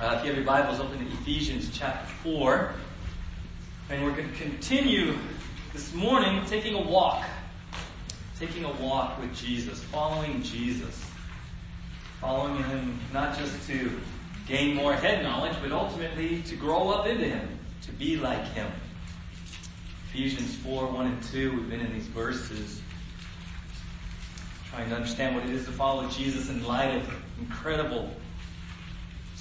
Uh, if you have your Bibles, open to Ephesians chapter 4. And we're going to continue this morning taking a walk. Taking a walk with Jesus, following Jesus. Following Him not just to gain more head knowledge, but ultimately to grow up into Him, to be like Him. Ephesians 4, 1 and 2, we've been in these verses trying to understand what it is to follow Jesus in light of incredible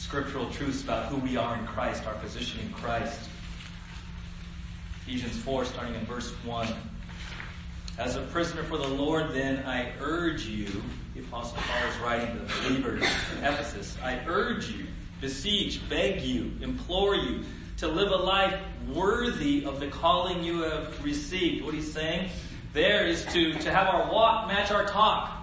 scriptural truths about who we are in Christ, our position in Christ. Ephesians 4, starting in verse 1. As a prisoner for the Lord, then I urge you, the Apostle Paul is writing to the believers in Ephesus, I urge you, beseech, beg you, implore you to live a life worthy of the calling you have received. What he's saying there is to, to have our walk match our talk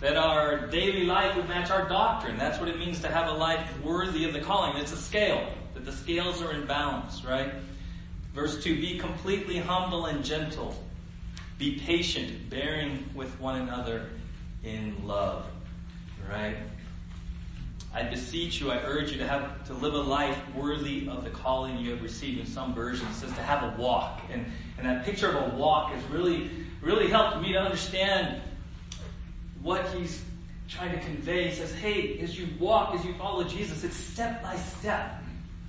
that our daily life would match our doctrine. That's what it means to have a life worthy of the calling. It's a scale, that the scales are in balance, right? Verse 2, be completely humble and gentle. Be patient, bearing with one another in love, right? I beseech you, I urge you to have, to live a life worthy of the calling you have received. In some versions, says to have a walk. And, and that picture of a walk has really, really helped me to understand what he's trying to convey. He says, hey, as you walk, as you follow Jesus, it's step by step.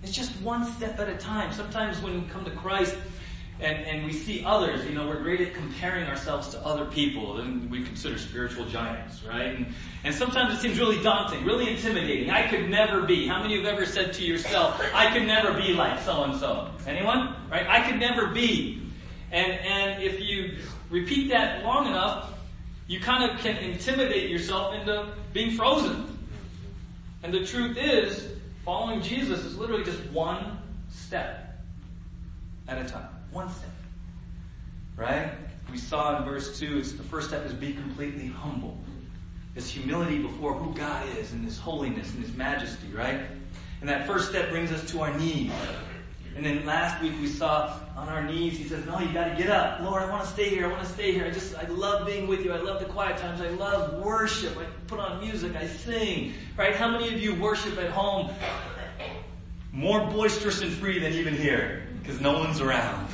It's just one step at a time. Sometimes when we come to Christ and, and we see others, you know, we're great at comparing ourselves to other people and we consider spiritual giants, right? And, and sometimes it seems really daunting, really intimidating. I could never be. How many of you have ever said to yourself, I could never be like so and so? Anyone? Right? I could never be. And, and if you repeat that long enough, you kind of can intimidate yourself into being frozen. And the truth is, following Jesus is literally just one step at a time. One step. Right? We saw in verse 2, it's the first step is be completely humble. This humility before who God is and His holiness and His majesty, right? And that first step brings us to our knees. And then last week we saw on our knees, he says, no, you gotta get up. Lord, I want to stay here. I want to stay here. I just, I love being with you. I love the quiet times. I love worship. I put on music. I sing. Right? How many of you worship at home more boisterous and free than even here? Because no one's around.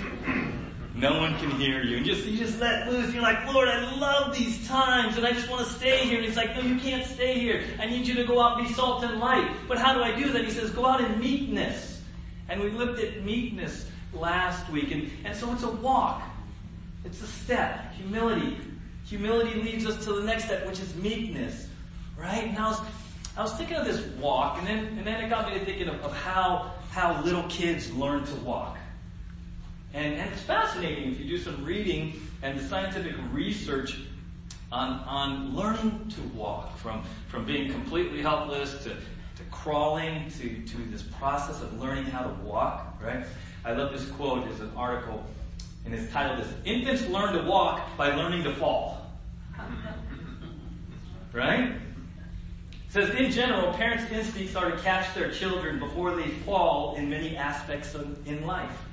No one can hear you. And just, you just let loose. You're like, Lord, I love these times and I just want to stay here. And he's like, no, you can't stay here. I need you to go out and be salt and light. But how do I do that? He says, go out in meekness. And we looked at meekness last week. And, and so it's a walk. It's a step. Humility. Humility leads us to the next step, which is meekness. Right? And I was, I was thinking of this walk, and then, and then it got me to thinking of, of how, how little kids learn to walk. And, and it's fascinating if you do some reading and the scientific research on, on learning to walk from, from being completely helpless to, to crawling to, to this process of learning how to walk, right? I love this quote. There's an article, and it's titled this, Infants Learn to Walk by Learning to Fall. right? It says, in general, parents' instincts are to catch their children before they fall in many aspects of, in life.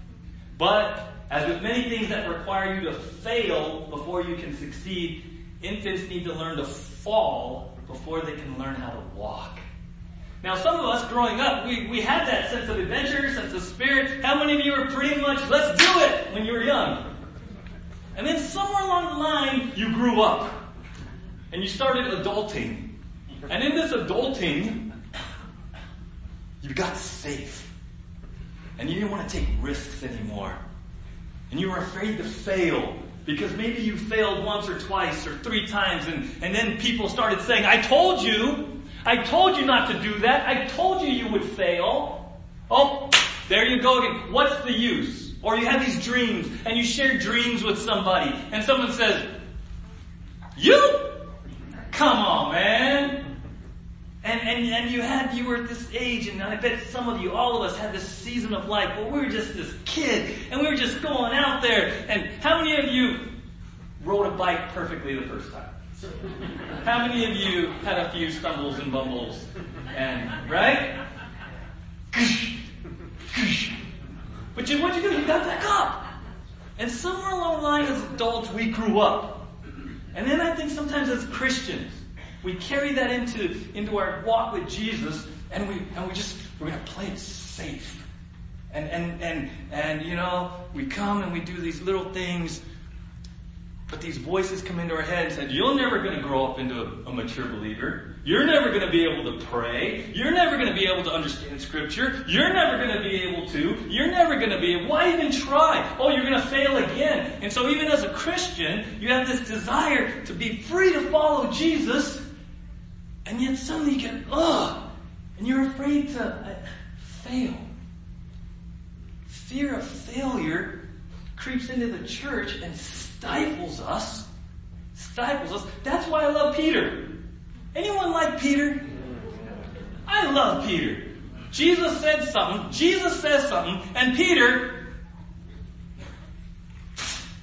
But, as with many things that require you to fail before you can succeed, infants need to learn to fall before they can learn how to walk. Now, some of us growing up, we, we had that sense of adventure, sense of spirit. How many of you were pretty much, let's do it, when you were young? And then somewhere along the line, you grew up. And you started adulting. And in this adulting, you got safe. And you didn't want to take risks anymore. And you were afraid to fail. Because maybe you failed once or twice or three times and, and then people started saying, I told you, I told you not to do that. I told you you would fail. Oh, there you go again. What's the use? Or you have these dreams and you share dreams with somebody and someone says, you? Come on, man. And, and, and you had, you were at this age, and I bet some of you, all of us had this season of life where we were just this kid, and we were just going out there, and how many of you rode a bike perfectly the first time? How many of you had a few stumbles and bumbles? And, right? But you, what'd you do? You got back up. And somewhere along the line as adults, we grew up. And then I think sometimes as Christians, we carry that into, into our walk with Jesus and we, and we just, we're to play it safe. And, and, and, and, you know, we come and we do these little things, but these voices come into our head and you're never going to grow up into a, a mature believer. You're never going to be able to pray. You're never going to be able to understand scripture. You're never going to be able to. You're never going to be, why even try? Oh, you're going to fail again. And so even as a Christian, you have this desire to be free to follow Jesus, and yet suddenly you get, ugh, and you're afraid to uh, fail. Fear of failure creeps into the church and stifles us. Stifles us. That's why I love Peter. Anyone like Peter? I love Peter. Jesus said something, Jesus says something, and Peter,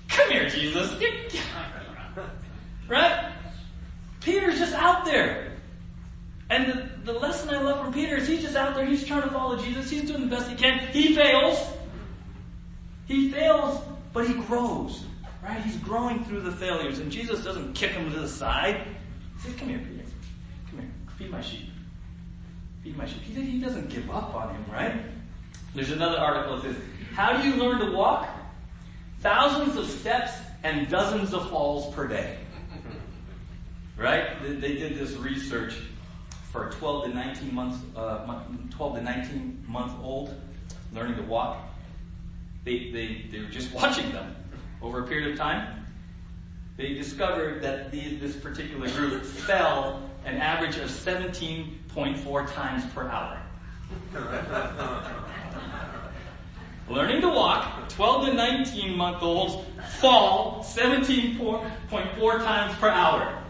come here, Jesus. Right? Peter's just out there. And the, the lesson I love from Peter is he's just out there, he's trying to follow Jesus, he's doing the best he can. He fails. He fails, but he grows. Right? He's growing through the failures, and Jesus doesn't kick him to the side. He says, Come here, Peter. Come here. Feed my sheep. Feed my sheep. He, doesn't give up on him, right? There's another article that says, How do you learn to walk? Thousands of steps and dozens of falls per day. Right? They did this research for 12 to 19 months, uh, 12 to 19 month old learning to walk. They, they, they were just watching them over a period of time. They discovered that the, this particular group fell an average of 17.4 times per hour. Learning to walk, 12 to 19 month olds fall 17.4 times per hour.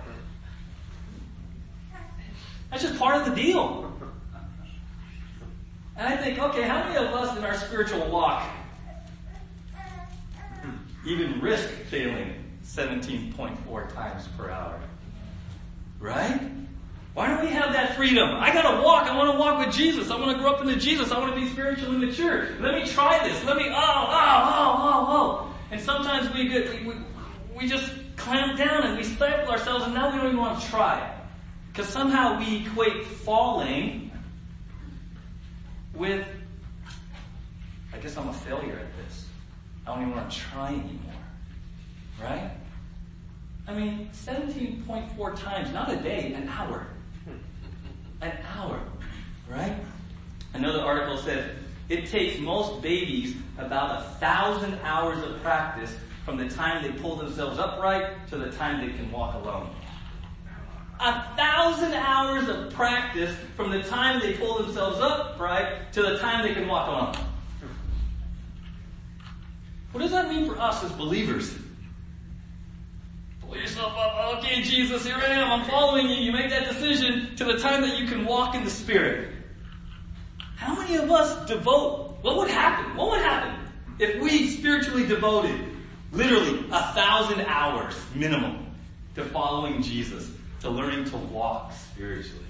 That's just part of the deal. And I think, okay, how many of us in our spiritual walk even risk failing 17.4 times per hour? Right? Why don't we have that freedom? I gotta walk. I want to walk with Jesus. I want to grow up into Jesus. I want to be spiritually mature. Let me try this. Let me, oh, oh, oh, oh, oh. And sometimes we get, we, we, we just clamp down and we stifle ourselves and now we don't even want to try. Because somehow we equate falling with, I guess I'm a failure at this. I don't even want to try anymore. Right? I mean, 17.4 times, not a day, an hour. An hour. Right? Another article says, it takes most babies about a thousand hours of practice from the time they pull themselves upright to the time they can walk alone. A thousand hours of practice from the time they pull themselves upright to the time they can walk alone. What does that mean for us as believers? Pull yourself up. Okay, Jesus, here I am. I'm following you. You make that decision to the time that you can walk in the Spirit. How many of us devote? What would happen? What would happen if we spiritually devoted literally a thousand hours minimum to following Jesus, to learning to walk spiritually?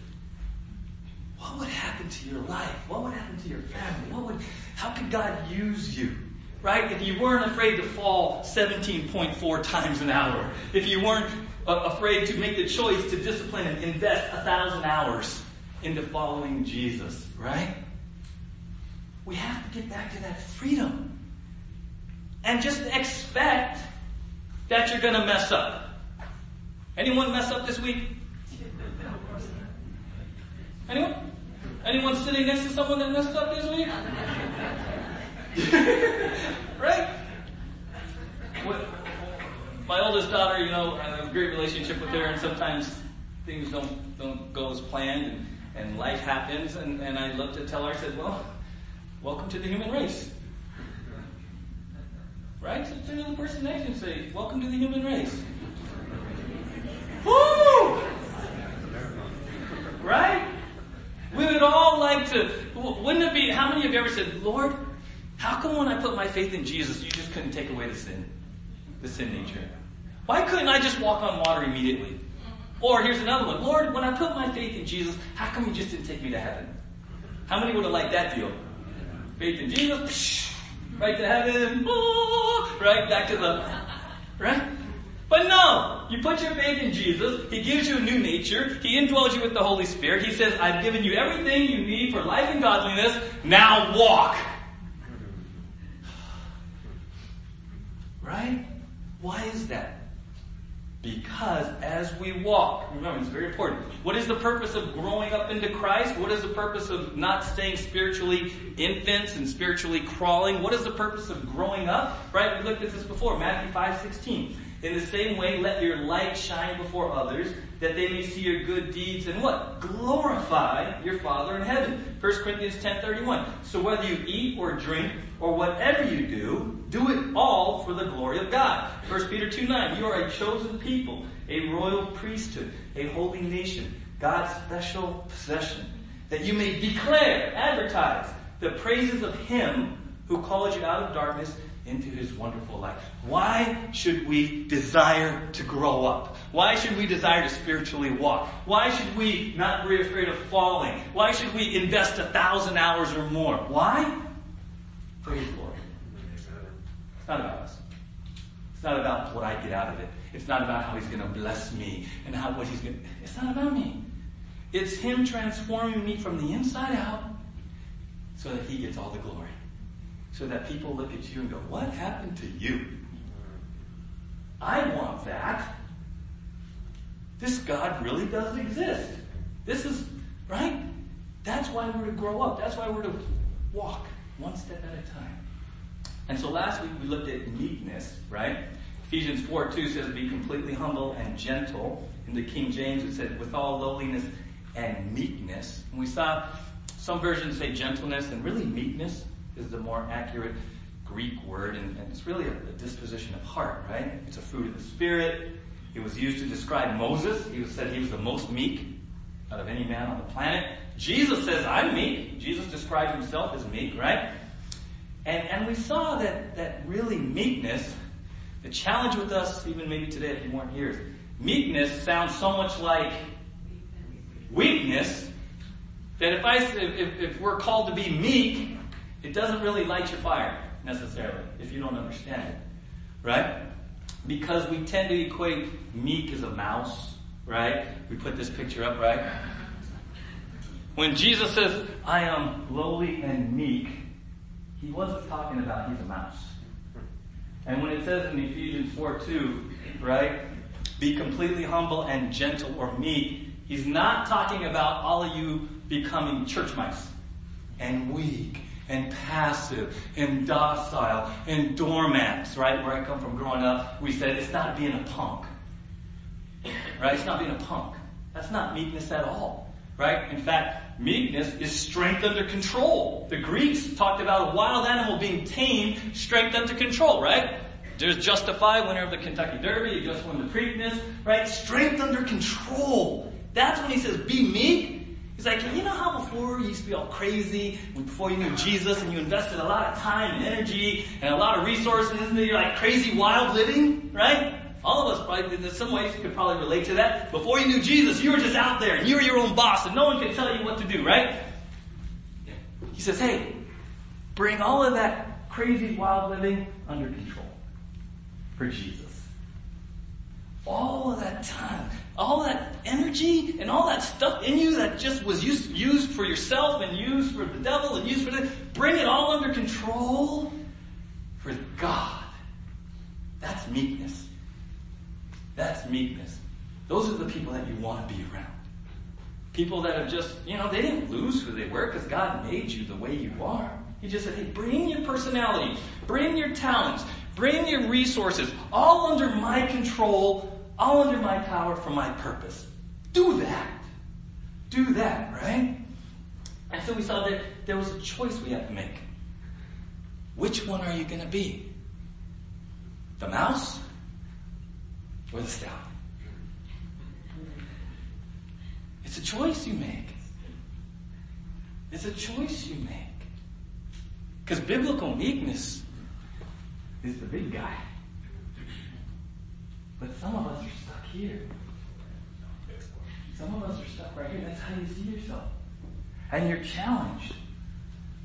What would happen to your life? What would happen to your family? What would, how could God use you? Right? If you weren't afraid to fall 17.4 times an hour, if you weren't uh, afraid to make the choice to discipline and invest a thousand hours into following Jesus, right? We have to get back to that freedom. And just expect that you're gonna mess up. Anyone mess up this week? Anyone? Anyone sitting next to someone that messed up this week? right? What, my oldest daughter, you know, I have a great relationship with her, and sometimes things don't don't go as planned, and, and life happens. And, and I love to tell her, I said, "Well, welcome to the human race." Right? So turn to the person next to you and say, "Welcome to the human race." Woo! Right? We would all like to. Wouldn't it be? How many of you ever said, "Lord"? How come when I put my faith in Jesus, you just couldn't take away the sin, the sin nature? Why couldn't I just walk on water immediately? Or here's another one. Lord, when I put my faith in Jesus, how come you just didn't take me to heaven? How many would have liked that deal? Faith in Jesus, right to heaven, right back to the, right? But no, you put your faith in Jesus. He gives you a new nature. He indwells you with the Holy Spirit. He says, I've given you everything you need for life and godliness. Now walk. Right? Why is that? Because as we walk, remember it's very important. What is the purpose of growing up into Christ? What is the purpose of not staying spiritually infants and spiritually crawling? What is the purpose of growing up? Right? We looked at this before, Matthew 5, 16. In the same way, let your light shine before others, that they may see your good deeds and what? Glorify your Father in heaven. 1 Corinthians 10.31. So whether you eat or drink or whatever you do, do it all for the glory of God. 1 Peter 2 9, You are a chosen people, a royal priesthood, a holy nation, God's special possession, that you may declare, advertise the praises of Him who called you out of darkness into his wonderful light. Why should we desire to grow up? Why should we desire to spiritually walk? Why should we not be afraid of falling? Why should we invest a thousand hours or more? Why? For his glory. It's not about us. It's not about what I get out of it. It's not about how he's going to bless me and how what he's going. It's not about me. It's him transforming me from the inside out so that he gets all the glory so that people look at you and go, What happened to you? I want that. This God really does exist. This is, right? That's why we're to grow up. That's why we're to walk one step at a time. And so last week we looked at meekness, right? Ephesians 4 2 says, Be completely humble and gentle. In the King James it said, With all lowliness and meekness. And we saw some versions say gentleness and really meekness is the more accurate Greek word, and, and it's really a, a, disposition of heart, right? It's a fruit of the Spirit. It was used to describe Moses. He was said he was the most meek out of any man on the planet. Jesus says, I'm meek. Jesus describes himself as meek, right? And, and we saw that, that really meekness, the challenge with us, even maybe today if you weren't here, meekness sounds so much like weakness that if I if, if we're called to be meek, it doesn't really light your fire necessarily if you don't understand it, right? Because we tend to equate meek as a mouse, right? We put this picture up, right? When Jesus says, I am lowly and meek, he wasn't talking about he's a mouse. And when it says in Ephesians 4 2, right, be completely humble and gentle or meek, he's not talking about all of you becoming church mice and weak and passive and docile and doormats, right? Where I come from growing up, we said it's not being a punk. Right? It's not being a punk. That's not meekness at all. Right? In fact, meekness is strength under control. The Greeks talked about a wild animal being tamed, strength under control, right? There's Justify, winner of the Kentucky Derby, he just won the Preakness, right? Strength under control. That's when he says, be meek, He's like, you know how before you used to be all crazy, before you knew Jesus and you invested a lot of time and energy and a lot of resources into your like crazy wild living, right? All of us probably, in some ways you could probably relate to that. Before you knew Jesus, you were just out there and you were your own boss and no one could tell you what to do, right? He says, hey, bring all of that crazy wild living under control for Jesus. All of that time, all that energy and all that stuff in you that just was used, used for yourself and used for the devil and used for the, bring it all under control for God. That's meekness. That's meekness. Those are the people that you want to be around. People that have just, you know, they didn't lose who they were because God made you the way you are. He just said, hey, bring your personality, bring your talents, bring your resources, all under my control all under my power for my purpose. Do that. Do that, right? And so we saw that there was a choice we had to make. Which one are you going to be? The mouse or the stallion? It's a choice you make. It's a choice you make. Because biblical meekness is the big guy. But some of us are stuck here. Some of us are stuck right here. That's how you see yourself. And you're challenged.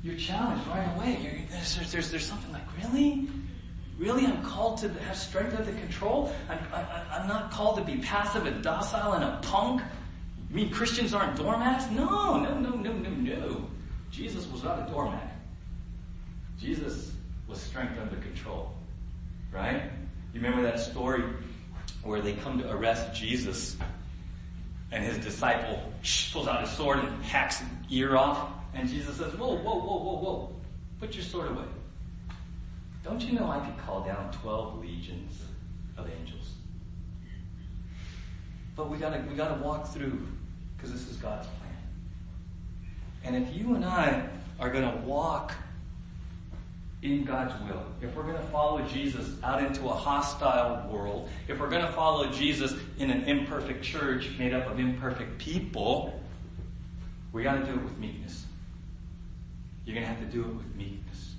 You're challenged right away. You're, there's, there's, there's something like, really? Really, I'm called to have strength under control? I'm, I, am not called to be passive and docile and a punk? You mean Christians aren't doormats? No, no, no, no, no, no. Jesus was not a doormat. Jesus was strength under control. Right? You remember that story where they come to arrest Jesus and his disciple pulls out his sword and hacks an ear off and Jesus says, whoa, whoa, whoa, whoa, whoa. Put your sword away. Don't you know I could call down 12 legions of angels? But we gotta, we gotta walk through because this is God's plan. And if you and I are gonna walk in God's will, if we're going to follow Jesus out into a hostile world, if we're going to follow Jesus in an imperfect church made up of imperfect people, we got to do it with meekness. You're going to have to do it with meekness.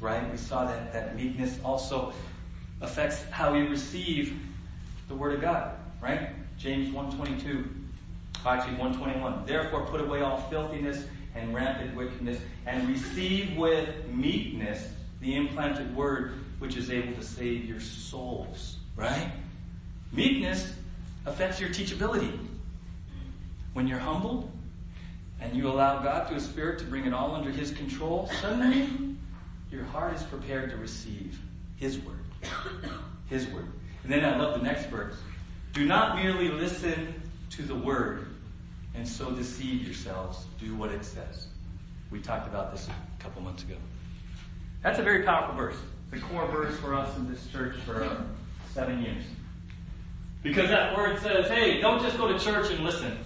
Right? We saw that, that meekness also affects how we receive the Word of God. Right? James 122, actually 121. Therefore put away all filthiness and rampant wickedness, and receive with meekness the implanted word which is able to save your souls. Right? Meekness affects your teachability. When you're humbled and you allow God through His Spirit to bring it all under His control, suddenly your heart is prepared to receive His word. His word. And then I love the next verse. Do not merely listen to the word and so deceive yourselves. Do what it says. We talked about this a couple months ago. That's a very powerful verse. The core verse for us in this church for uh, seven years. Because that word says, hey, don't just go to church and listen.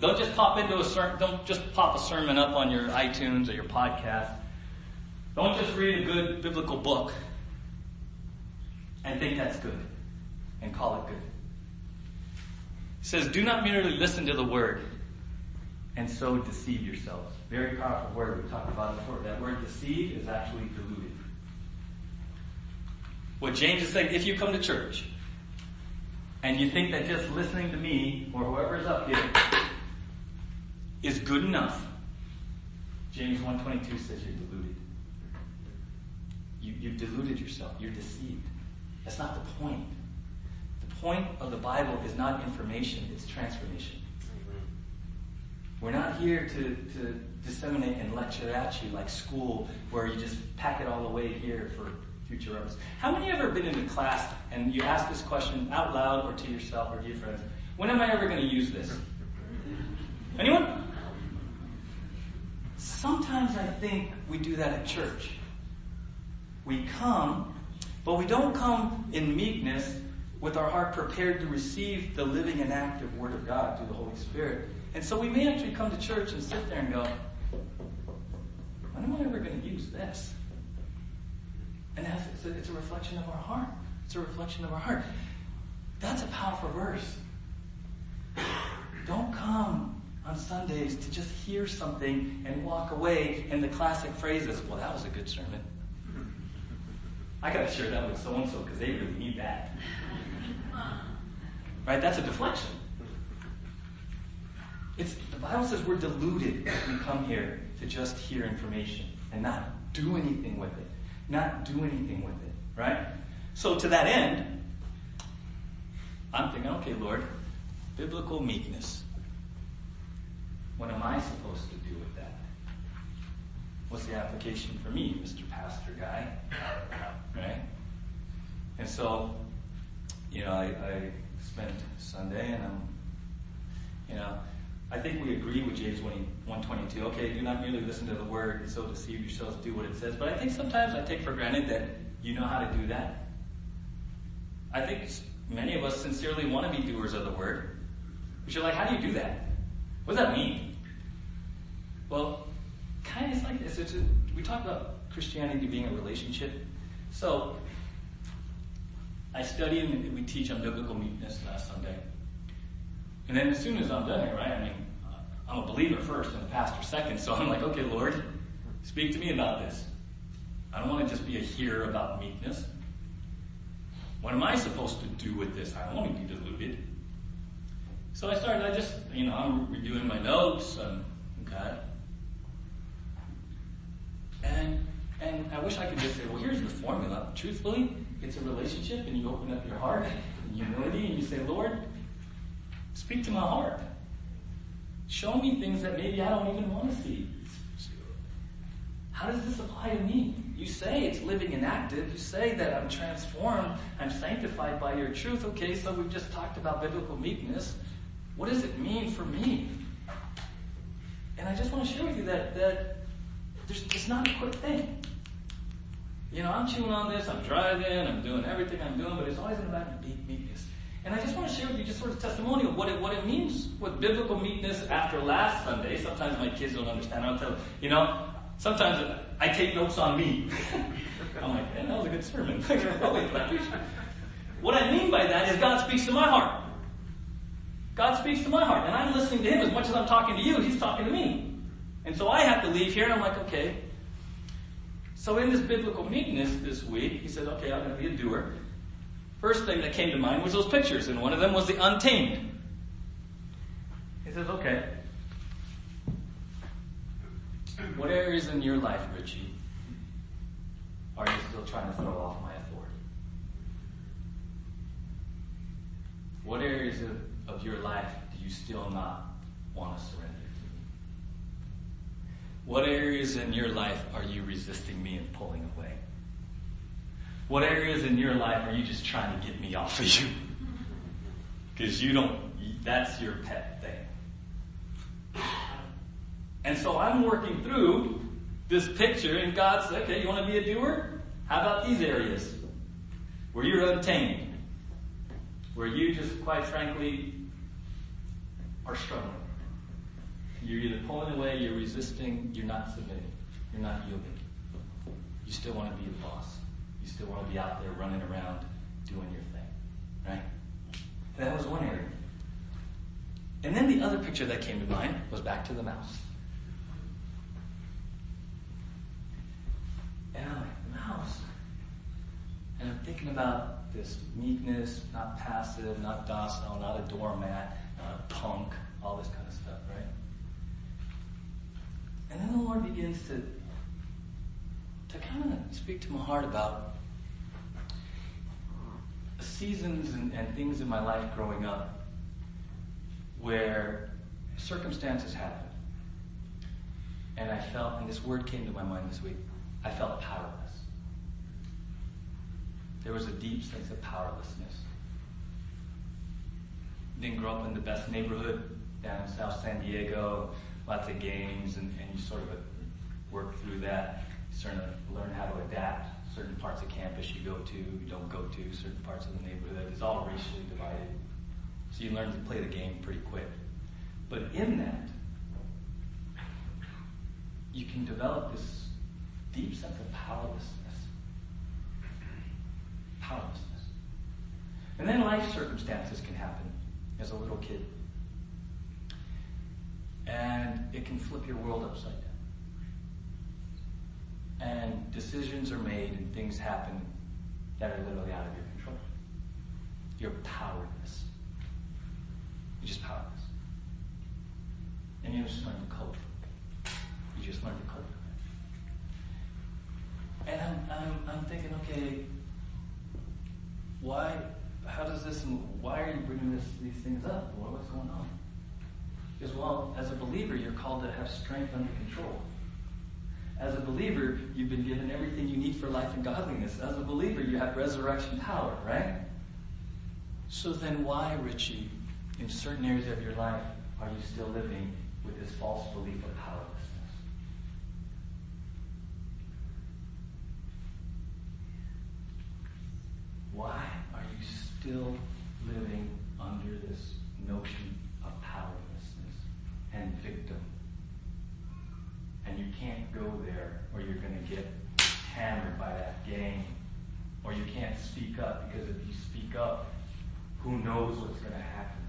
Don't just pop into a sermon, don't just pop a sermon up on your iTunes or your podcast. Don't just read a good biblical book and think that's good and call it good It says, Do not merely listen to the word and so deceive yourselves. Very powerful word. We talked about it before. That word deceive is actually deluded. What James is saying, if you come to church and you think that just listening to me or whoever's up here is good enough, James 122 says you're deluded. You, you've deluded yourself. You're deceived. That's not the point The point of the Bible is not information, it's transformation. Mm-hmm. We're not here to, to disseminate and lecture at you like school where you just pack it all away here for future reference. How many ever been in a class and you ask this question out loud or to yourself or to your friends? When am I ever going to use this? Anyone? Sometimes I think we do that at church. We come, but we don't come in meekness with our heart prepared to receive the living and active Word of God through the Holy Spirit. And so we may actually come to church and sit there and go, when am I ever going to use this? And it's a, a reflection of our heart. It's a reflection of our heart. That's a powerful verse. Don't come on Sundays to just hear something and walk away and the classic phrases, well, that was a good sermon. I gotta share that with so and so because they really need that. Right? That's a deflection. It's, the Bible says we're deluded if we come here to just hear information and not do anything with it. Not do anything with it. Right? So to that end, I'm thinking, okay, Lord, biblical meekness. What am I supposed to do with that? What's the application for me, Mr. Pastor guy? Right? And so, you know, I, I spent Sunday, and I'm, you know, I think we agree with James 122. Okay, do not merely listen to the word and so deceive yourselves, do what it says. But I think sometimes I take for granted that you know how to do that. I think many of us sincerely want to be doers of the word. But you're like, how do you do that? What does that mean? Well, kind of it's like this. A, we talk about Christianity being a relationship. So I study and we teach on biblical meekness last Sunday. And then as soon as I'm done here, right, I mean, uh, I'm a believer first and a pastor second, so I'm like, okay, Lord, speak to me about this. I don't want to just be a hearer about meekness. What am I supposed to do with this? I don't want to be deluded. So I started, I just, you know, I'm redoing my notes, and, okay. And, and at wish I could just say, well, here's the formula. Truthfully, it's a relationship, and you open up your heart in humility, and you say, Lord, speak to my heart. Show me things that maybe I don't even want to see. How does this apply to me? You say it's living and active. You say that I'm transformed. I'm sanctified by your truth. Okay, so we've just talked about biblical meekness. What does it mean for me? And I just want to share with you that, that there's, it's not a quick thing. You know, I'm chewing on this, I'm driving, I'm doing everything I'm doing, but it's always about deep meekness. And I just want to share with you just sort of testimony of what it, what it means, what biblical meekness after last Sunday. Sometimes my kids don't understand. I'll tell them, you know, sometimes I take notes on me. I'm like, man, that was a good sermon. what I mean by that is God speaks to my heart. God speaks to my heart, and I'm listening to Him as much as I'm talking to you. He's talking to me. And so I have to leave here, and I'm like, okay. So in this biblical meekness this week, he said, okay, I'm going to be a doer. First thing that came to mind was those pictures, and one of them was the untamed. He says, okay, what areas in your life, Richie, are you still trying to throw off my authority? What areas of, of your life do you still not want to surrender? What areas in your life are you resisting me and pulling away? What areas in your life are you just trying to get me off of you? Because you don't, that's your pet thing. And so I'm working through this picture, and God said, okay, you want to be a doer? How about these areas where you're untamed? Where you just, quite frankly, are struggling. You're either pulling away, you're resisting, you're not submitting, you're not yielding. You still want to be the boss. You still want to be out there running around doing your thing. Right? That was one area. And then the other picture that came to mind was back to the mouse. And I'm like, mouse. And I'm thinking about this meekness, not passive, not docile, not a doormat, not a punk, all this kind of stuff, right? And then the Lord begins to to kind of speak to my heart about seasons and, and things in my life growing up where circumstances happened. And I felt, and this word came to my mind this week, I felt powerless. There was a deep sense of powerlessness. Didn't grow up in the best neighborhood down in South San Diego, lots of games, and, and you sort of uh, work through that, sort of learn how to adapt. Certain parts of campus you go to, you don't go to, certain parts of the neighborhood. It's all racially divided. So you learn to play the game pretty quick. But in that, you can develop this deep sense of powerlessness. Powerlessness. And then life circumstances can happen as a little kid. And it can flip your world upside down. And decisions are made and things happen that are literally out of your control. You're powerless. You're just powerless. And you just learn to cope. You just learn to cope. And I'm, I'm, I'm thinking, okay, why, how does this, why are you bringing this, these things up? what's going on? Because, well, as a believer, you're called to have strength under control. As a believer, you've been given everything you need for life and godliness. As a believer, you have resurrection power, right? So then why, Richie, in certain areas of your life, are you still living with this false belief of powerlessness? Why are you still living under this notion of powerlessness and victim? And you can't go there or you're going to get hammered by that gang. Or you can't speak up because if you speak up, who knows what's going to happen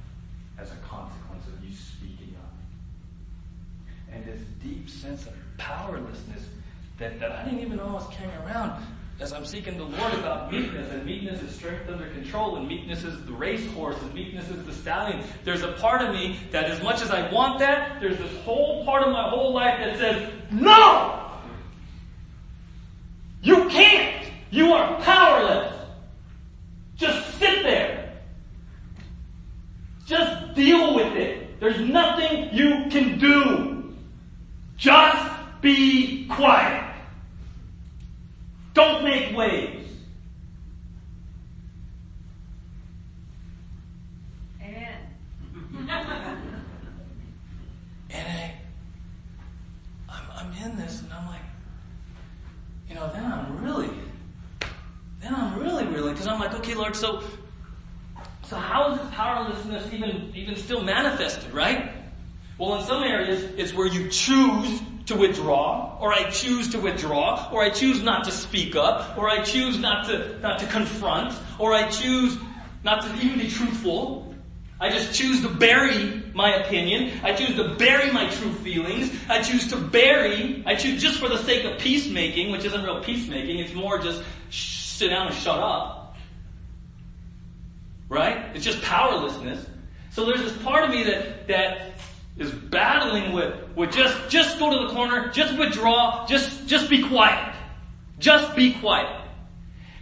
as a consequence of you speaking up. And this deep sense of powerlessness that, that I didn't even know I was carrying around as I'm seeking the Lord about meekness, and meekness is strength under control, and meekness is the racehorse, and meekness is the stallion. There's a part of me that as much as I want that, there's this whole part of my whole life that says, no! You can't! You are powerless! Just sit there! Just deal with it! There's nothing you can do! Just be quiet! Where you choose to withdraw, or I choose to withdraw, or I choose not to speak up, or I choose not to, not to confront, or I choose not to even be truthful. I just choose to bury my opinion. I choose to bury my true feelings. I choose to bury, I choose just for the sake of peacemaking, which isn't real peacemaking, it's more just sh- sit down and shut up. Right? It's just powerlessness. So there's this part of me that, that is battling with, with just, just go to the corner, just withdraw, just, just be quiet. Just be quiet.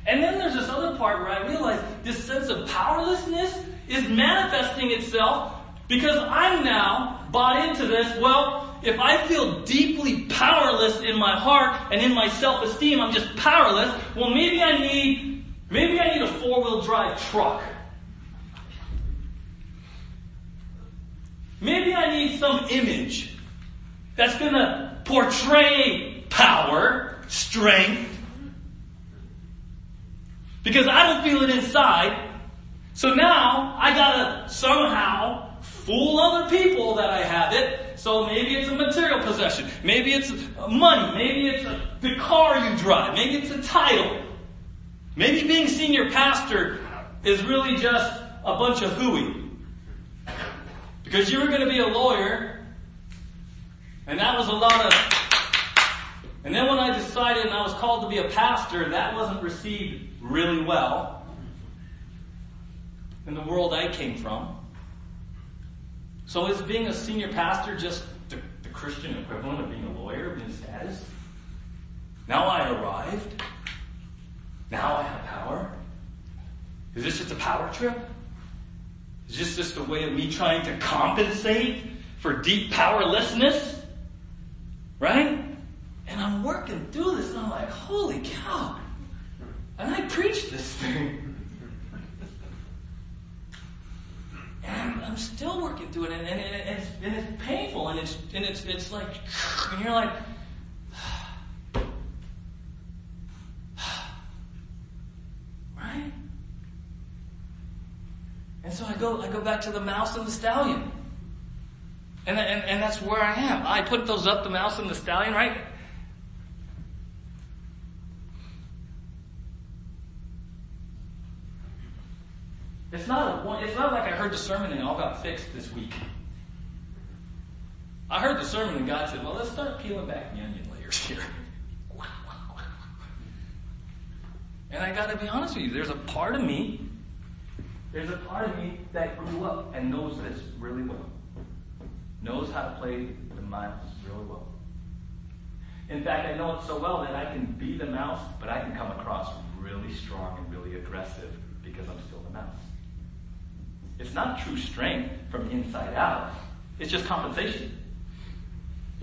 And then there's this other part where I realize this sense of powerlessness is manifesting itself because I'm now bought into this. Well, if I feel deeply powerless in my heart and in my self-esteem, I'm just powerless. Well, maybe I need, maybe I need a four-wheel drive truck. Maybe I some image that's gonna portray power, strength, because I don't feel it inside. So now I gotta somehow fool other people that I have it. So maybe it's a material possession. Maybe it's money. Maybe it's a, the car you drive. Maybe it's a title. Maybe being senior pastor is really just a bunch of hooey. Because you were going to be a lawyer, and that was a lot of. And then when I decided and I was called to be a pastor, that wasn't received really well in the world I came from. So is being a senior pastor just the, the Christian equivalent of being a lawyer, being status? Now I arrived. Now I have power. Is this just a power trip? Is this just a way of me trying to compensate for deep powerlessness? Right? And I'm working through this and I'm like, holy cow. And I preach this thing. And I'm still working through it and, and, and, it's, and it's painful and it's, and it's, it's like, and you're like, right? And so I go, I go back to the mouse and the stallion. And, and, and that's where I am. I put those up, the mouse and the stallion, right? It's not, a, it's not like I heard the sermon and all got fixed this week. I heard the sermon and God said, well, let's start peeling back the onion layers here. And I gotta be honest with you, there's a part of me, there's a part of me that grew up and knows this really well. Knows how to play the mouse really well. In fact, I know it so well that I can be the mouse, but I can come across really strong and really aggressive because I'm still the mouse. It's not true strength from inside out. It's just compensation.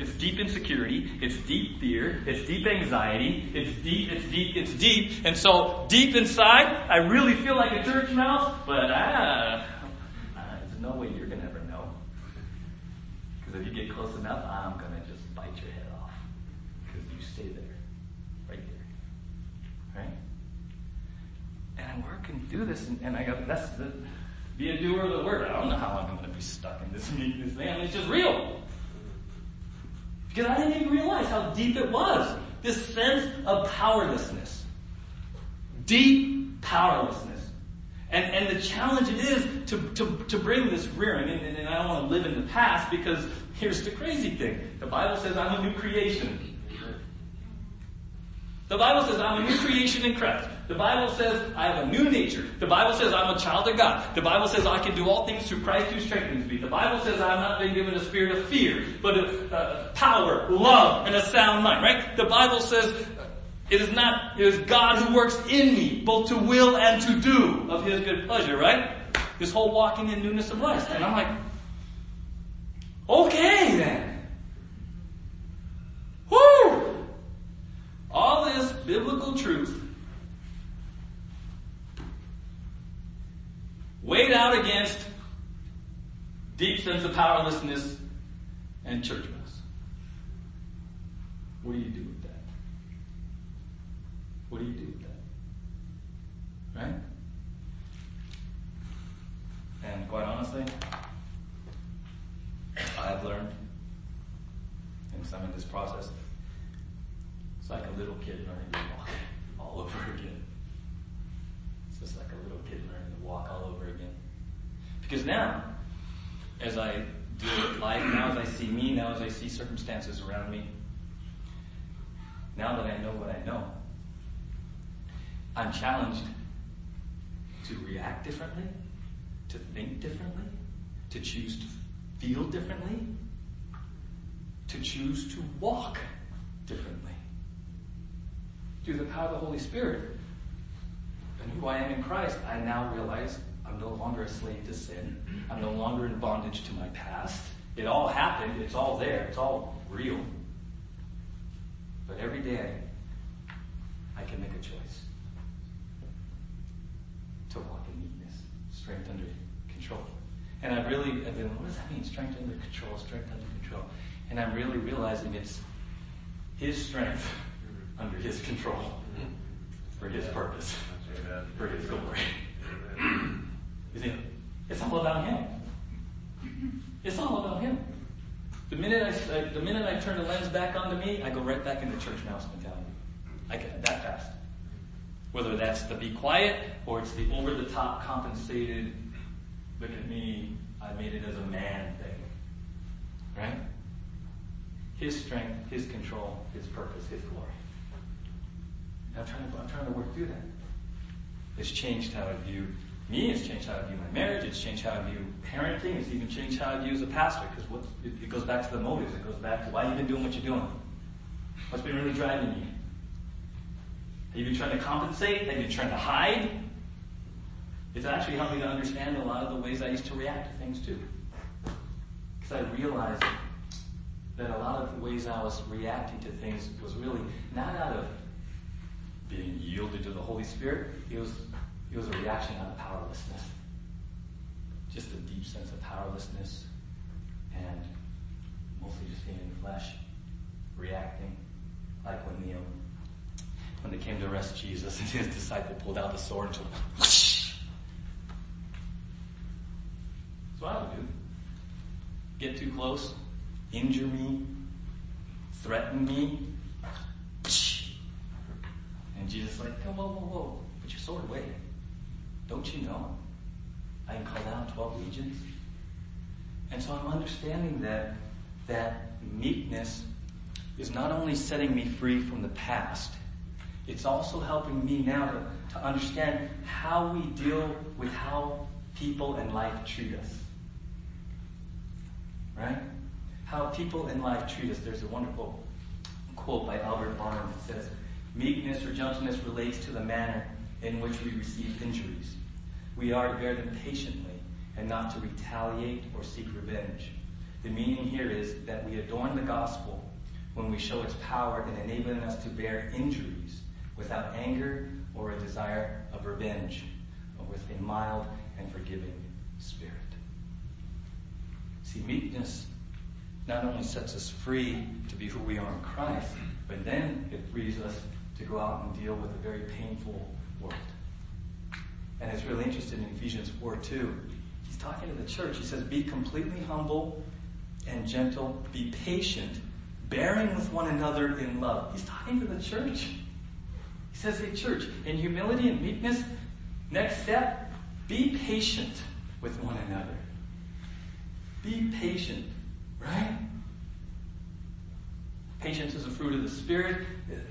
It's deep insecurity. It's deep fear. It's deep anxiety. It's deep, it's deep, it's deep. And so deep inside, I really feel like a church mouse, but ah, there's no way you're going to ever know. Because if you get close enough, I'm going to just bite your head off. Because you stay there. Right there. Right? And I'm working through this, and, and I go, that's the, be a doer of the word. I don't know how long I'm going to be stuck in this meekness thing. I it's just real. Because I didn't even realize how deep it was. This sense of powerlessness. Deep powerlessness. And, and the challenge it is to, to, to bring this rearing, and, and I don't want to live in the past because here's the crazy thing. The Bible says I'm a new creation. The Bible says I'm a new creation in Christ. The Bible says I have a new nature. The Bible says I'm a child of God. The Bible says I can do all things through Christ who strengthens me. The Bible says I'm not been given a spirit of fear, but of uh, power, love, and a sound mind, right? The Bible says it is not, it is God who works in me, both to will and to do of His good pleasure, right? This whole walking in newness of life. And I'm like, okay then. Woo! biblical truth weighed out against deep sense of powerlessness and church mess. What do you do with that? What do you do with that? Right? And quite honestly, I've learned, and some in this process, it's like a little kid learning to walk all over again. It's just like a little kid learning to walk all over again. Because now, as I deal with life, now as I see me, now as I see circumstances around me, now that I know what I know, I'm challenged to react differently, to think differently, to choose to feel differently, to choose to walk differently. Through the power of the Holy Spirit and who I am in Christ, I now realize I'm no longer a slave to sin. I'm no longer in bondage to my past. It all happened. It's all there. It's all real. But every day, I can make a choice to walk in meekness, strength under control. And I really, I've been, what does that mean? Strength under control, strength under control. And I'm really realizing it's His strength under His control for His purpose, for His glory. It's all about Him. It's all about Him. The minute I, the minute I turn the lens back onto me, I go right back into church mouse mentality. I get that fast. Whether that's the be quiet or it's the over the top compensated, look at me, I made it as a man thing. Right? His strength, His control, His purpose, His glory. I'm trying to, I'm trying to work through that. It's changed how I view me. It's changed how I view my marriage. It's changed how I view parenting. It's even changed how I view as a pastor because it goes back to the motives. It goes back to why you've been doing what you're doing. What's been really driving you? Have you been trying to compensate? Have you been trying to hide? It's actually helped me to understand a lot of the ways I used to react to things too. Because I realized that a lot of the ways I was reacting to things was really not out of being yielded to the Holy Spirit. It was, it was a reaction out of powerlessness. Just a deep sense of powerlessness and mostly just being in the flesh, reacting like when the when they came to arrest Jesus and his disciple pulled out the sword and whoosh. That's what I would do. Get too close, injure me, threaten me. And Jesus like, whoa, whoa, whoa, whoa. Put your sword away. Don't you know? I can call down 12 legions. And so I'm understanding that, that meekness is not only setting me free from the past, it's also helping me now to, to understand how we deal with how people in life treat us. Right? How people in life treat us. There's a wonderful quote by Albert Barnes that says, Meekness or gentleness relates to the manner in which we receive injuries. We are to bear them patiently and not to retaliate or seek revenge. The meaning here is that we adorn the gospel when we show its power in enabling us to bear injuries without anger or a desire of revenge, but with a mild and forgiving spirit. See, meekness not only sets us free to be who we are in Christ, but then it frees us to go out and deal with a very painful world. And it's really interesting in Ephesians 4 2. He's talking to the church. He says, Be completely humble and gentle, be patient, bearing with one another in love. He's talking to the church. He says, Hey, church, in humility and meekness, next step, be patient with one another. Be patient, right? Patience is a fruit of the Spirit.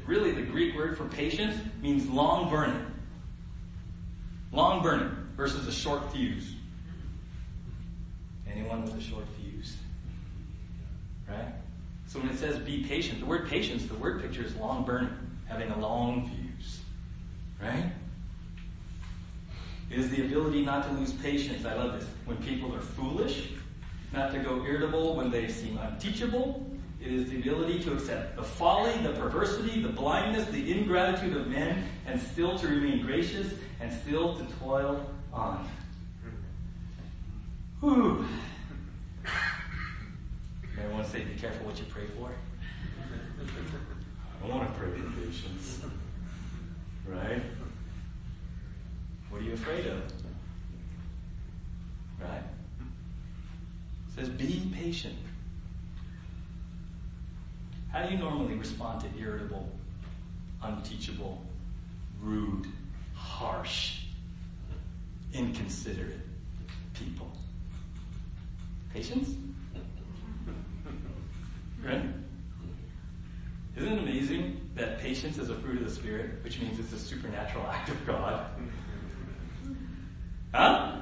Really, the Greek word for patience means long burning. Long burning versus a short fuse. Anyone with a short fuse? Right? So when it says be patient, the word patience, the word picture is long burning, having a long fuse. Right? It is the ability not to lose patience. I love this. When people are foolish, not to go irritable when they seem unteachable, It is the ability to accept the folly, the perversity, the blindness, the ingratitude of men, and still to remain gracious and still to toil on. Whew. Everyone say, be careful what you pray for. I don't want to pray for patience. Right? What are you afraid of? Right? It says, be patient. How do you normally respond to irritable, unteachable, rude, harsh, inconsiderate people? Patience? Right? Isn't it amazing that patience is a fruit of the Spirit, which means it's a supernatural act of God? Huh?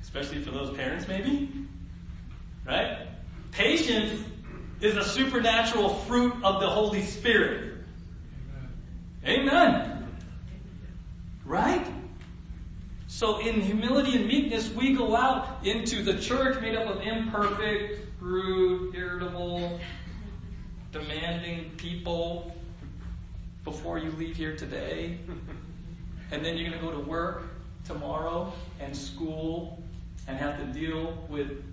Especially for those parents, maybe? Right? Patience is a supernatural fruit of the Holy Spirit. Amen. Amen. Right? So in humility and meekness, we go out into the church made up of imperfect, rude, irritable, demanding people before you leave here today. And then you're going to go to work tomorrow and school and have to deal with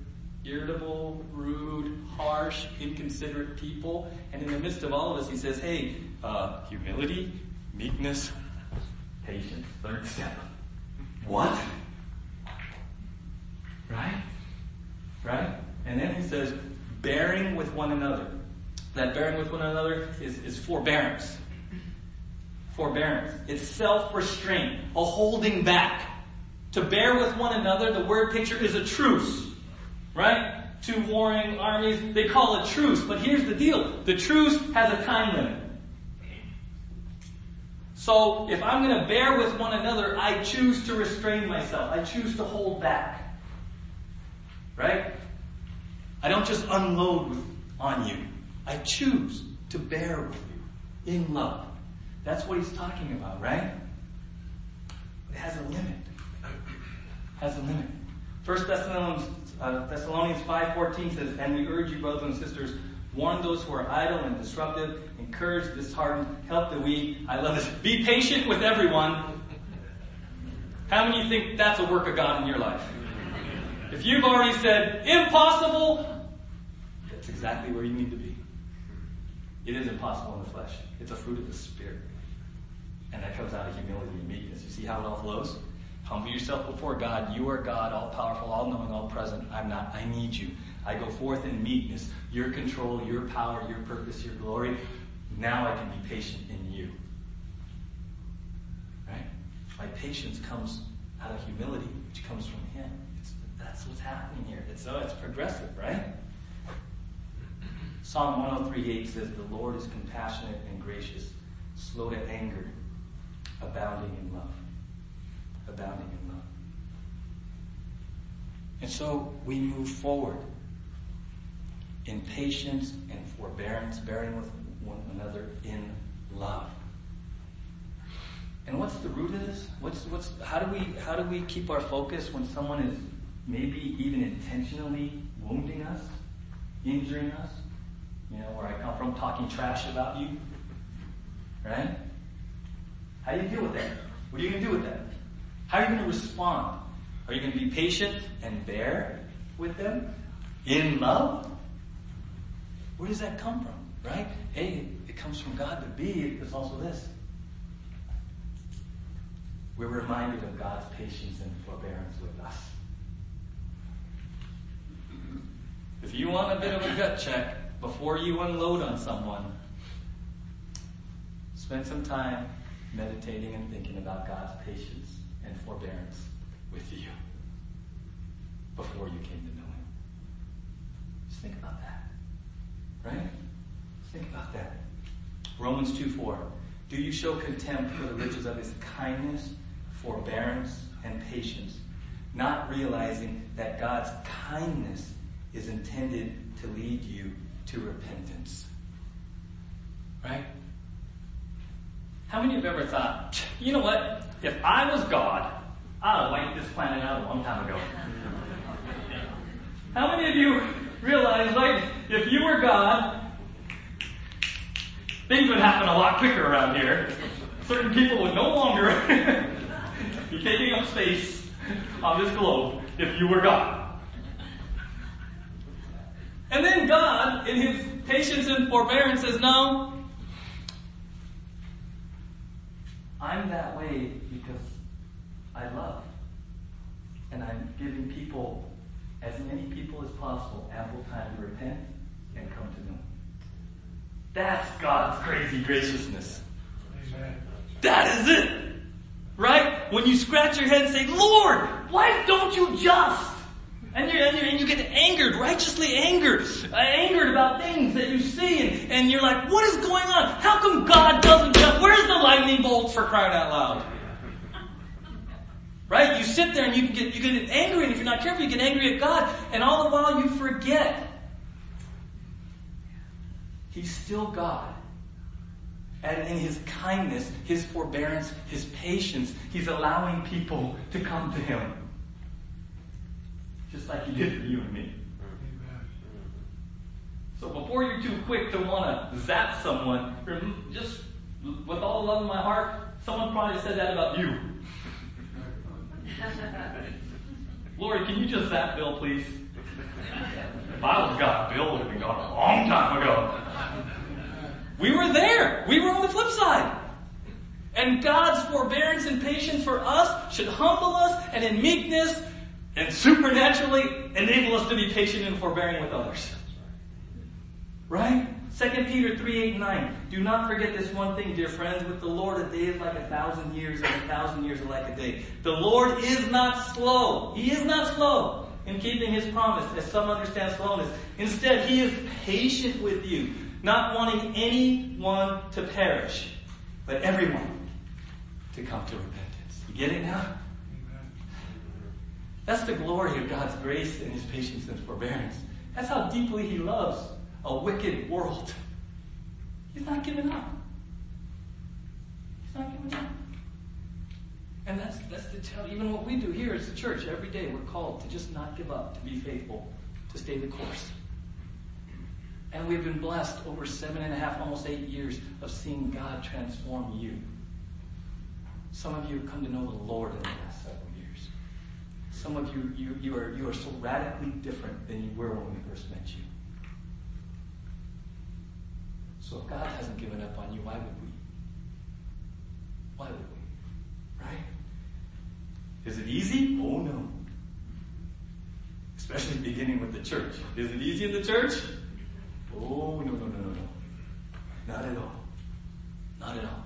irritable, rude, harsh, inconsiderate people. And in the midst of all of this, he says, hey, uh, humility, meekness, patience. Third step. What? Right? Right? And then he says, bearing with one another. That bearing with one another is, is forbearance. Forbearance. It's self-restraint, a holding back. To bear with one another, the word picture is a truce. Right? Two warring armies, they call it truce. But here's the deal. The truce has a time limit. So if I'm going to bear with one another, I choose to restrain myself. I choose to hold back. Right? I don't just unload on you. I choose to bear with you in love. That's what he's talking about, right? It has a limit. It has a limit. First Thessalonians, uh, Thessalonians 5.14 says, And we urge you, brothers and sisters, warn those who are idle and disruptive, encourage the disheartened, help the weak. I love this. Be patient with everyone. How many think that's a work of God in your life? If you've already said impossible, that's exactly where you need to be. It is impossible in the flesh. It's a fruit of the Spirit. And that comes out of humility and meekness. You see how it all flows? Humble yourself before God. You are God, all powerful, all knowing, all present. I'm not. I need you. I go forth in meekness. Your control, your power, your purpose, your glory. Now I can be patient in you. Right? My patience comes out of humility, which comes from Him. It's, that's what's happening here. It's, oh, it's progressive, right? Psalm 103.8 says, The Lord is compassionate and gracious, slow to anger, abounding in love. Abounding in love. And so we move forward in patience and forbearance, bearing with one another in love. And what's the root of this? What's what's how do we how do we keep our focus when someone is maybe even intentionally wounding us, injuring us? You know, where I come from, talking trash about you. Right? How do you deal with that? What are you going to do with that? How are you going to respond? Are you going to be patient and bear with them in love? Where does that come from? Right? A, it comes from God, but B, it's also this. We're reminded of God's patience and forbearance with us. If you want a bit of a gut check before you unload on someone, spend some time meditating and thinking about God's patience and forbearance with you before you came to know Him. Just think about that. Right? Think about that. Romans 2 4. Do you show contempt for the riches of his kindness, forbearance, and patience, not realizing that God's kindness is intended to lead you to repentance? Right? How many of you have ever thought, you know what? If I was God, I'd have wiped this planet out a long time ago. How many of you realize, like, if you were God things would happen a lot quicker around here. Certain people would no longer be taking up space on this globe if you were God. And then God, in his patience and forbearance, says, No, I'm that way because I love. And I'm giving people, many people as possible, ample time to repent and come to know. That's God's crazy graciousness. Amen. That is it. Right? When you scratch your head and say, Lord, why don't you just? And you, and and you get angered, righteously angered, uh, angered about things that you see, and, and you're like, what is going on? How come God doesn't jump? Where's the lightning bolts for crying out loud? Right? You sit there and you can get, you get angry, and if you're not careful, you get angry at God, and all the while you forget. He's still God. And in His kindness, His forbearance, His patience, He's allowing people to come to Him just like He did for you and me. So before you're too quick to want to zap someone, just with all the love in my heart, someone probably said that about you. Lori, can you just zap Bill, please? If I was God, Bill would have been gone a long time ago. We were there. We were on the flip side. And God's forbearance and patience for us should humble us and in meekness and supernaturally enable us to be patient and forbearing with others. Right? 2 Peter 3, 8, 9. Do not forget this one thing, dear friends. With the Lord, a day is like a thousand years, and a thousand years are like a day. The Lord is not slow. He is not slow in keeping his promise, as some understand slowness. Instead, he is patient with you, not wanting anyone to perish, but everyone to come to repentance. You get it now? That's the glory of God's grace and His patience and forbearance. That's how deeply He loves a wicked world. He's not giving up. He's not giving up. And that's that's the tell. Even what we do here as a church every day, we're called to just not give up, to be faithful, to stay the course. And we've been blessed over seven and a half, almost eight years of seeing God transform you. Some of you have come to know the Lord in the last seven some of you, you, you, are, you are so radically different than you were when we first met you. So if God hasn't given up on you, why would we? Why would we? Right? Is it easy? Oh no. Especially beginning with the church. Is it easy in the church? Oh no, no, no, no, no. Not at all. Not at all.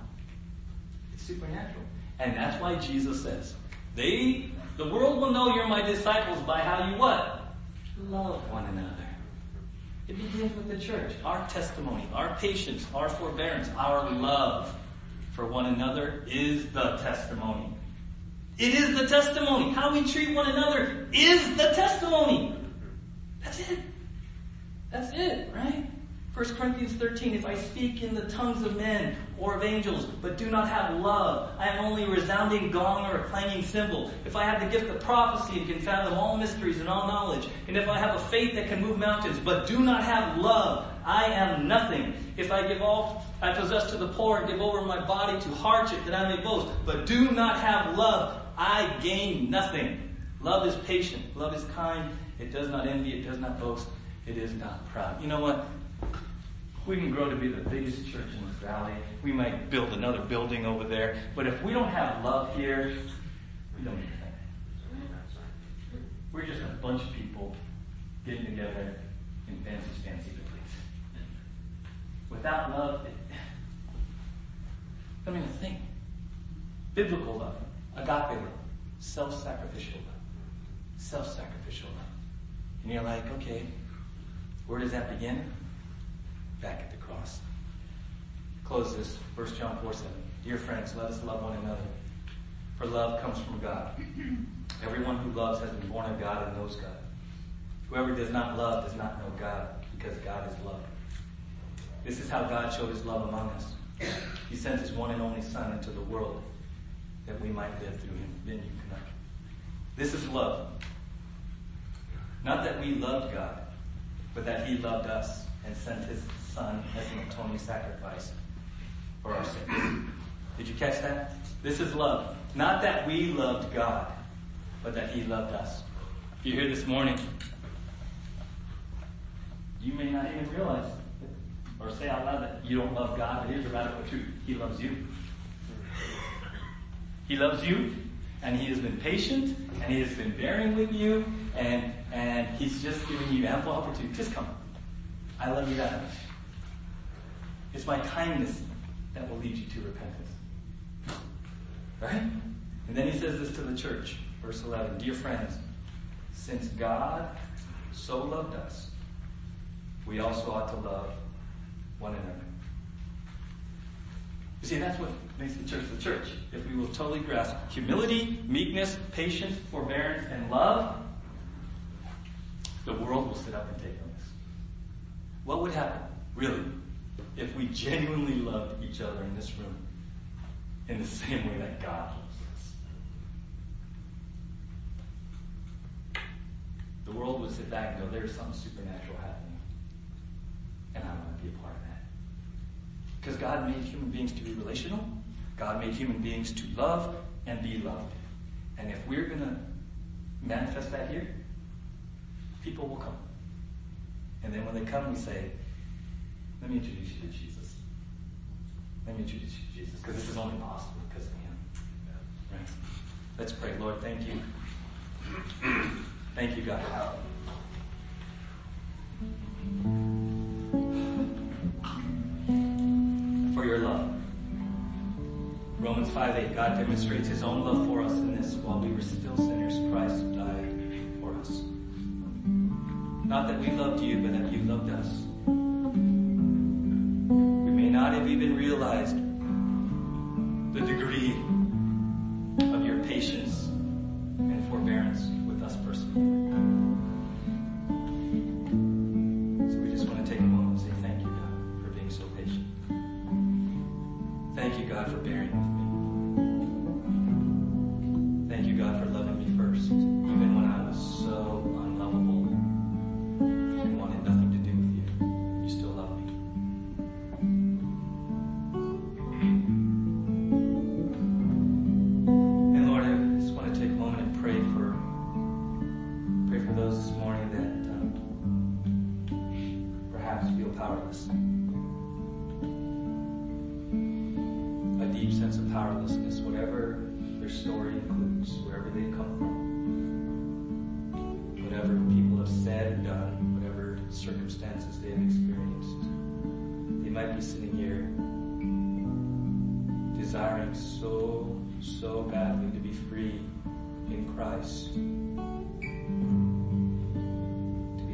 It's supernatural. And that's why Jesus says, they the world will know you're my disciples by how you what? Love one another. It begins with the church. Our testimony, our patience, our forbearance, our love for one another is the testimony. It is the testimony. How we treat one another is the testimony. That's it. That's it, right? 1 Corinthians 13, if I speak in the tongues of men or of angels, but do not have love, I am only a resounding gong or a clanging cymbal. If I have the gift of prophecy and can fathom all mysteries and all knowledge, and if I have a faith that can move mountains, but do not have love, I am nothing. If I give all I possess to the poor and give over my body to hardship that I may boast, but do not have love, I gain nothing. Love is patient. Love is kind. It does not envy. It does not boast. It is not proud. You know what? We can grow to be the biggest church in this valley. We might build another building over there. But if we don't have love here, we don't need anything. We're just a bunch of people getting together in fancy, fancy buildings. Without love, it, I mean, think. Biblical love, agape love, self-sacrificial love, self-sacrificial love. And you're like, okay, where does that begin? Back at the cross. Close this, 1 John 4 7. Dear friends, let us love one another. For love comes from God. Everyone who loves has been born of God and knows God. Whoever does not love does not know God, because God is love. This is how God showed his love among us. He sent his one and only Son into the world that we might live through him. Then you cannot. This is love. Not that we loved God, but that he loved us and sent his Son as an atoning sacrifice for our sins. Did you catch that? This is love. Not that we loved God, but that He loved us. If you're here this morning, you may not even realize or say out loud that you don't love God, but here's the radical truth. He loves you. He loves you, and He has been patient, and He has been bearing with you, and, and He's just giving you ample opportunity. Just come. I love you that much. It's my kindness that will lead you to repentance. Right? And then he says this to the church, verse 11 Dear friends, since God so loved us, we also ought to love one another. You see, that's what makes the church the church. If we will totally grasp humility, meekness, patience, forbearance, and love, the world will sit up and take notice. What would happen, really, if we genuinely loved each other in this room in the same way that God loves us? The world would sit back and go, there's something supernatural happening. And I want to be a part of that. Because God made human beings to be relational. God made human beings to love and be loved. And if we're going to manifest that here, people will come. And then when they come, we say, let me introduce you to Jesus. Let me introduce you to Jesus, because this is only possible because of him. Right? Let's pray. Lord, thank you. Thank you, God. For your love. Romans 5 8, God demonstrates his own love for us in this. While we were still sinners, Christ died for us. Not that we loved you, but that you loved us. Have even realized the degree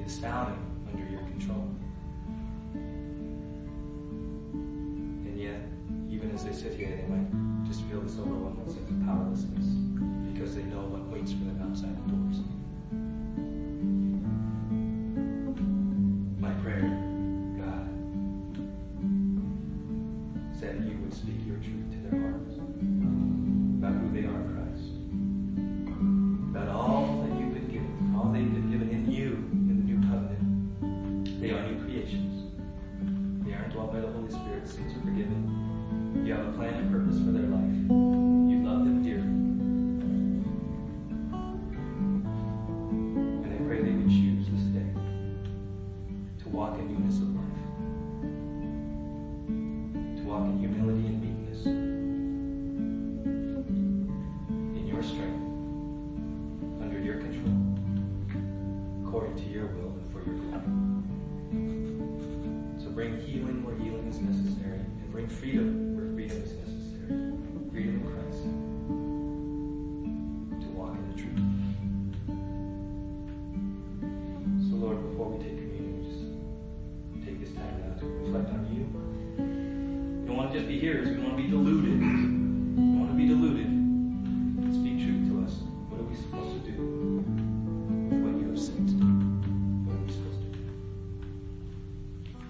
to found under your control. And yet, even as they sit here, they might just feel this overwhelming sense of powerlessness because they know what waits for them outside the doors.